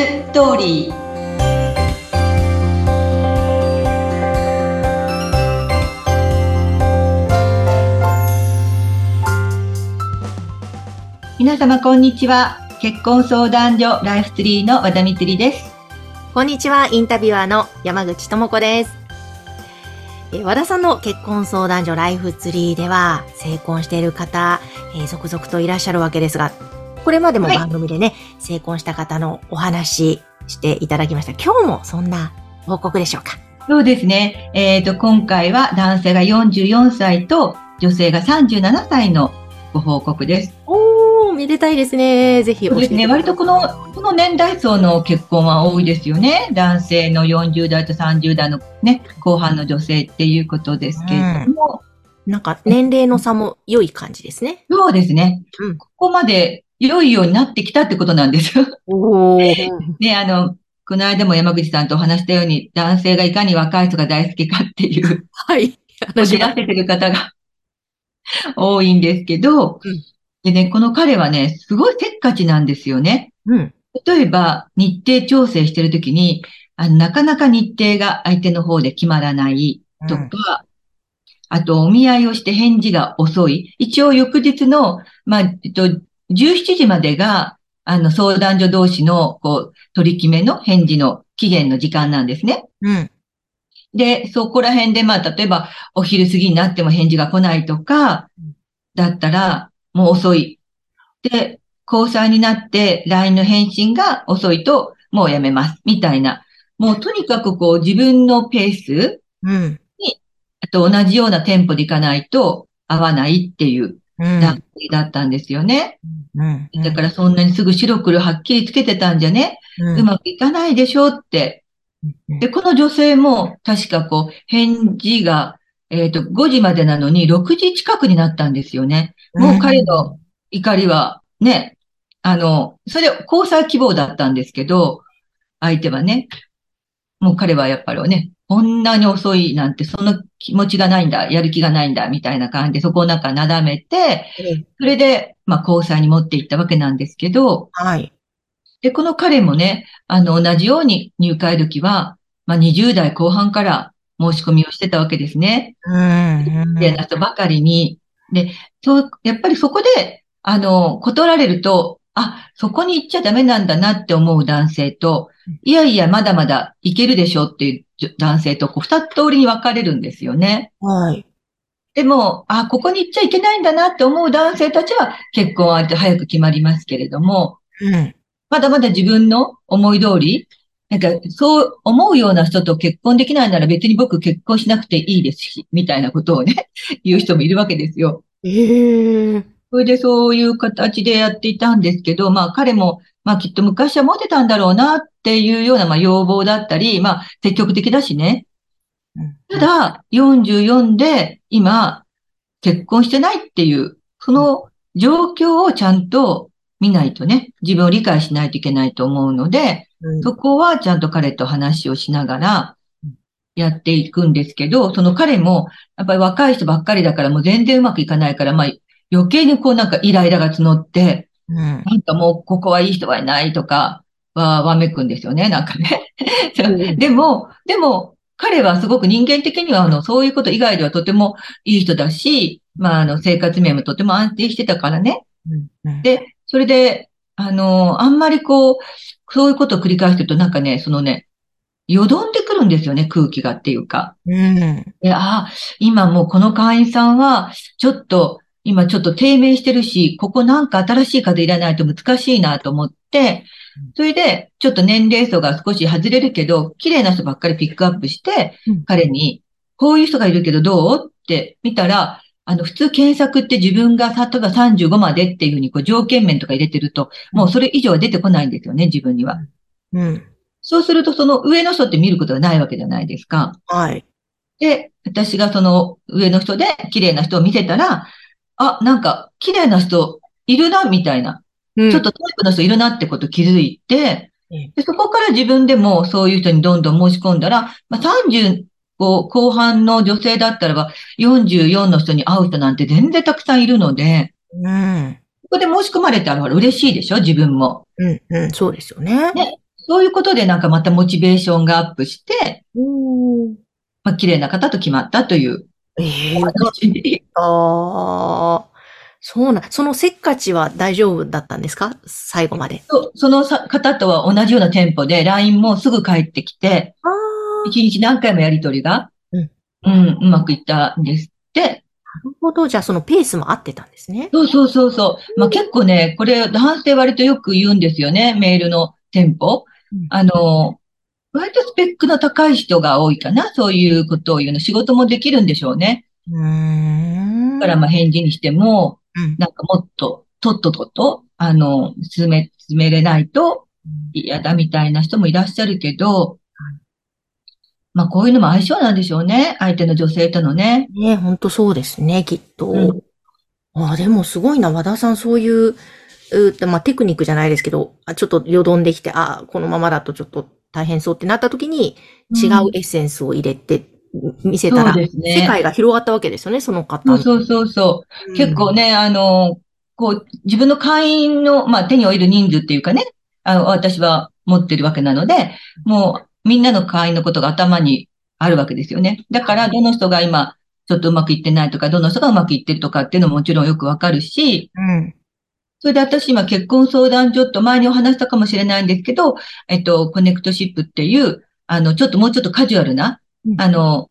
ストーリー皆様こんにちは結婚相談所ライフツリーの和田光ですこんにちはインタビュアーの山口智子ですえ和田さんの結婚相談所ライフツリーでは成婚している方、えー、続々といらっしゃるわけですがこれまでも番組でね、はい、成婚した方のお話していただきました。今日もそんな報告でしょうか？そうですね。えっ、ー、と、今回は男性が44歳と女性が37歳のご報告です。おー、めでたいですね。ぜひそうですね。割とこの、この年代層の結婚は多いですよね。男性の40代と30代のね、後半の女性っていうことですけれども。うん、なんか年齢の差も良い感じですね。そうですね。うん、ここまで良いようになってきたってことなんですよ。ね、あの、この間も山口さんとお話したように、男性がいかに若い人が大好きかっていう、はい。知らせてる方が 多いんですけど、うん、でね、この彼はね、すごいせっかちなんですよね。うん。例えば、日程調整してるときに、あの、なかなか日程が相手の方で決まらないとか、うん、あと、お見合いをして返事が遅い。一応、翌日の、まあ、えっと、17時までが、あの、相談所同士の、こう、取り決めの返事の期限の時間なんですね。うん。で、そこら辺で、まあ、例えば、お昼過ぎになっても返事が来ないとか、だったら、もう遅い。で、交際になって LINE の返信が遅いと、もうやめます。みたいな。もうとにかくこう自分のペースに、あと同じようなテンポでいかないと合わないっていう男性だったんですよね。うん、だからそんなにすぐ白黒はっきりつけてたんじゃね、うん、うまくいかないでしょって。で、この女性も確かこう、返事が、えっ、ー、と、5時までなのに6時近くになったんですよね。もう彼の怒りはね、あの、それ交際希望だったんですけど、相手はね、もう彼はやっぱりね、こんなに遅いなんて、その気持ちがないんだ、やる気がないんだ、みたいな感じで、そこをなんかなだめて、それで、まあ、交際に持っていったわけなんですけど、はい。で、この彼もね、あの、同じように入会時は、まあ、20代後半から申し込みをしてたわけですね。うん。で、な人ばかりに。で、そう、やっぱりそこで、あの、断られると、あ、そこに行っちゃダメなんだなって思う男性と、いやいや、まだまだいけるでしょって男性とこう二通りに分かれるんですよね。はい。でも、あ、ここに行っちゃいけないんだなって思う男性たちは結婚は早く決まりますけれども、うん、まだまだ自分の思い通り、なんか、そう思うような人と結婚できないなら別に僕結婚しなくていいですし、みたいなことをね、言う人もいるわけですよ。ええー。それでそういう形でやっていたんですけど、まあ彼もまあきっと昔はモテたんだろうなっていうようなまあ要望だったり、まあ積極的だしね。ただ、44で今結婚してないっていう、その状況をちゃんと見ないとね、自分を理解しないといけないと思うので、そこはちゃんと彼と話をしながらやっていくんですけど、その彼もやっぱり若い人ばっかりだからもう全然うまくいかないから、まあ余計にこうなんかイライラが募って、うん、なんかもうここはいい人はいないとか、はわめくんですよね、なんかね。でも、でも、彼はすごく人間的には、あの、そういうこと以外ではとてもいい人だし、まあ、あの、生活面もとても安定してたからね。うん、で、それで、あの、あんまりこう、そういうことを繰り返してると、なんかね、そのね、よどんでくるんですよね、空気がっていうか。うん、でああ、今もうこの会員さんは、ちょっと、今ちょっと低迷してるし、ここなんか新しい方いらないと難しいなと思って、それで、ちょっと年齢層が少し外れるけど、綺麗な人ばっかりピックアップして、彼に、こういう人がいるけどどう？って見たら、あの、普通検索って自分が、例えば35までっていうふうに、こう、条件面とか入れてると、もうそれ以上は出てこないんですよね、自分には。うん。そうすると、その上の人って見ることがないわけじゃないですか。はい。で、私がその上の人で綺麗な人を見せたら、あ、なんか、綺麗な人いるな、みたいな。うん、ちょっとタイプの人いるなってこと気づいて、でそこから自分でもそういう人にどんどん申し込んだら、まあ、30後半の女性だったらば、44の人に会う人なんて全然たくさんいるので、うん。ここで申し込まれたら嬉しいでしょ自分も。うん、うん、そうですよね。ね。そういうことでなんかまたモチベーションがアップして、まあ、綺麗な方と決まったという。ええー、ああ。そうな、そのせっかちは大丈夫だったんですか？最後まで。そその方とは同じようなテンポで、LINE もすぐ帰ってきて、一日何回もやりとりが、うん、うん、うまくいったんですって。なるほど。じゃあそのペースも合ってたんですね。そうそうそうそう。まあ結構ね、これ男性割とよく言うんですよね。メールのテンポ。うん、あの、割とスペックの高い人が多いかな。そういうことを言うの。仕事もできるんでしょうね。うん。だからまあ返事にしても、なんかもっと、とっととと、あの、進め、進めれないと嫌だみたいな人もいらっしゃるけど、まあこういうのも相性なんでしょうね。相手の女性とのね。ね本当そうですね、きっと。うん、あでもすごいな、和田さんそういう、うまあテクニックじゃないですけど、ちょっとよどんできて、あこのままだとちょっと大変そうってなった時に、違うエッセンスを入れて見せたら、ね、世界が広がったわけですよね、その方。そうそうそう、うん、結構ね、あの、こう、自分の会員の、まあ、手に負える人数っていうかね、あの、私は持ってるわけなので、もう、みんなの会員のことが頭にあるわけですよね。だから、どの人が今、ちょっとうまくいってないとか、どの人がうまくいってるとかっていうのももちろんよくわかるし、うん。それで私今結婚相談所と前にお話したかもしれないんですけど、えっと、コネクトシップっていう、あの、ちょっともうちょっとカジュアルな、あの、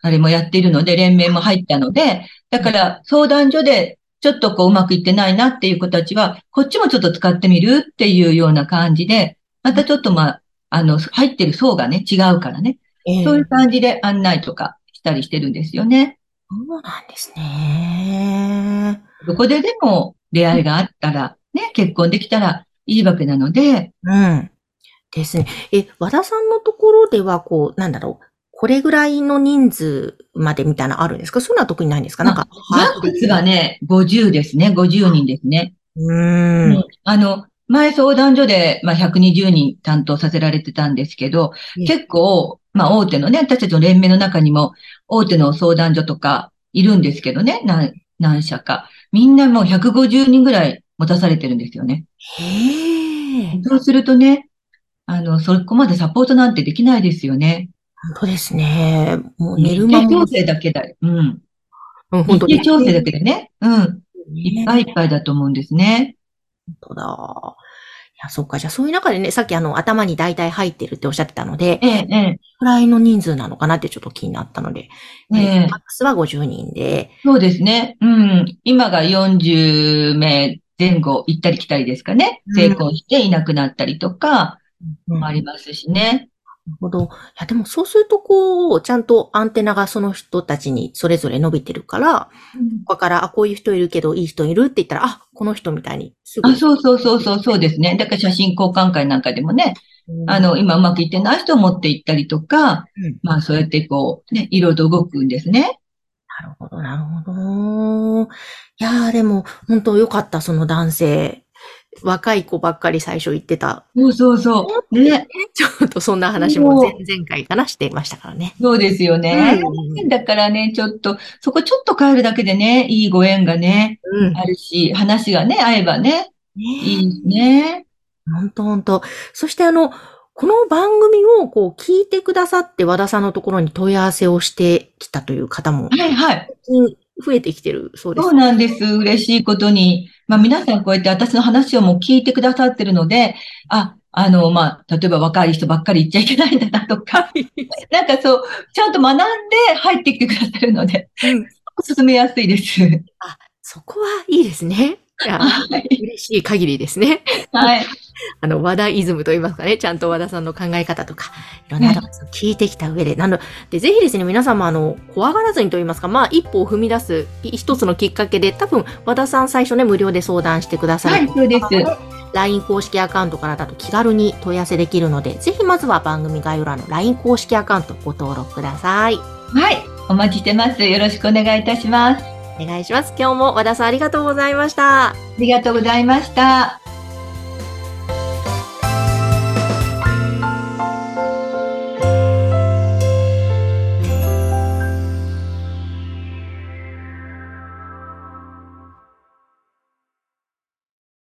あれもやっているので、連盟も入ったので、だから相談所でちょっとこううまくいってないなっていう子たちは、こっちもちょっと使ってみるっていうような感じで、またちょっとまあ、あの、入ってる層がね、違うからね。えー、そういう感じで案内とかしたりしてるんですよね。そうなんですね。どこででも出会いがあったら、ね、結婚できたらいいわけなので。うん。ですね。え、和田さんのところでは、こう、なんだろう。これぐらいの人数までみたいなあるんですか？そういうのは特にないんですか？なんか。マックスはね、50ですね。50人ですね。うん。あの、前相談所で、まあ、120人担当させられてたんですけど、結構、まあ、大手のね、私たちの連盟の中にも、大手の相談所とかいるんですけどね、何、何社か。みんなもう150人ぐらい持たされてるんですよね。へえ。そうするとね、あの、そこまでサポートなんてできないですよね。本当ですね。もう寝る間も。調整だけだ。うん。うん、本当日程調整だけでね。うん。いっぱいいっぱいだと思うんですね。本当だ。いや、そうか。じゃあそういう中でね、さっきあの、頭に大体入ってるっておっしゃってたので、ええ、ええ。くらいの人数なのかなってちょっと気になったので、ええ。マックスは50人で。そうですね。うん。今が40名前後行ったり来たりですかね。成功していなくなったりとか、もありますしね。なるほど。いや、でもそうすると、こう、ちゃんとアンテナがその人たちにそれぞれ伸びてるから、うん、ここから、あ、こういう人いるけど、いい人いるって言ったら、あ、この人みたいにすぐ。あ、そうそうそうそう、そうですね。だから写真交換会なんかでもね、うん、あの、今うまくいってない人を持っていったりとか、うん、まあ、そうやってこう、ね、いろいろと動くんですね。なるほど、なるほど。いやー、でも、本当よかった、その男性。若い子ばっかり最初言ってた。そうそうそう。ね。ちょっとそんな話も前々回かなしていましたからね。そうですよね。うん、だからね、ちょっと、そこちょっと変えるだけでね、いいご縁がね、うん、あるし、話がね、合えばね、ねいいね。ほんとほんと。そしてあの、この番組をこう聞いてくださって和田さんのところに問い合わせをしてきたという方も。はいはい。増えてきてるそうです。そうなんです。嬉しいことに。まあ皆さんこうやって私の話をもう聞いてくださってるので、あ、あの、まあ、例えば若い人ばっかり言っちゃいけないんだなとか、なんかそう、ちゃんと学んで入ってきてくださるので、うん、進めやすいです。あ、そこはいいですね。はい、嬉しい限りですね。はい。あの、和田イズムと言いますかね、ちゃんと和田さんの考え方とか、いろんなアドバイスを聞いてきた上で、なので、ぜひですね、皆様、あの、怖がらずにと言いますか、まあ、一歩を踏み出す一つのきっかけで、多分、和田さん最初ね、無料で相談してくださる。はい、そうです。LINE 公式アカウントからだと気軽に問い合わせできるので、ぜひまずは番組概要欄の LINE 公式アカウントご登録ください。はい。お待ちしてます。よろしくお願いいたします。お願いします。今日も和田さんありがとうございました。ありがとうございました。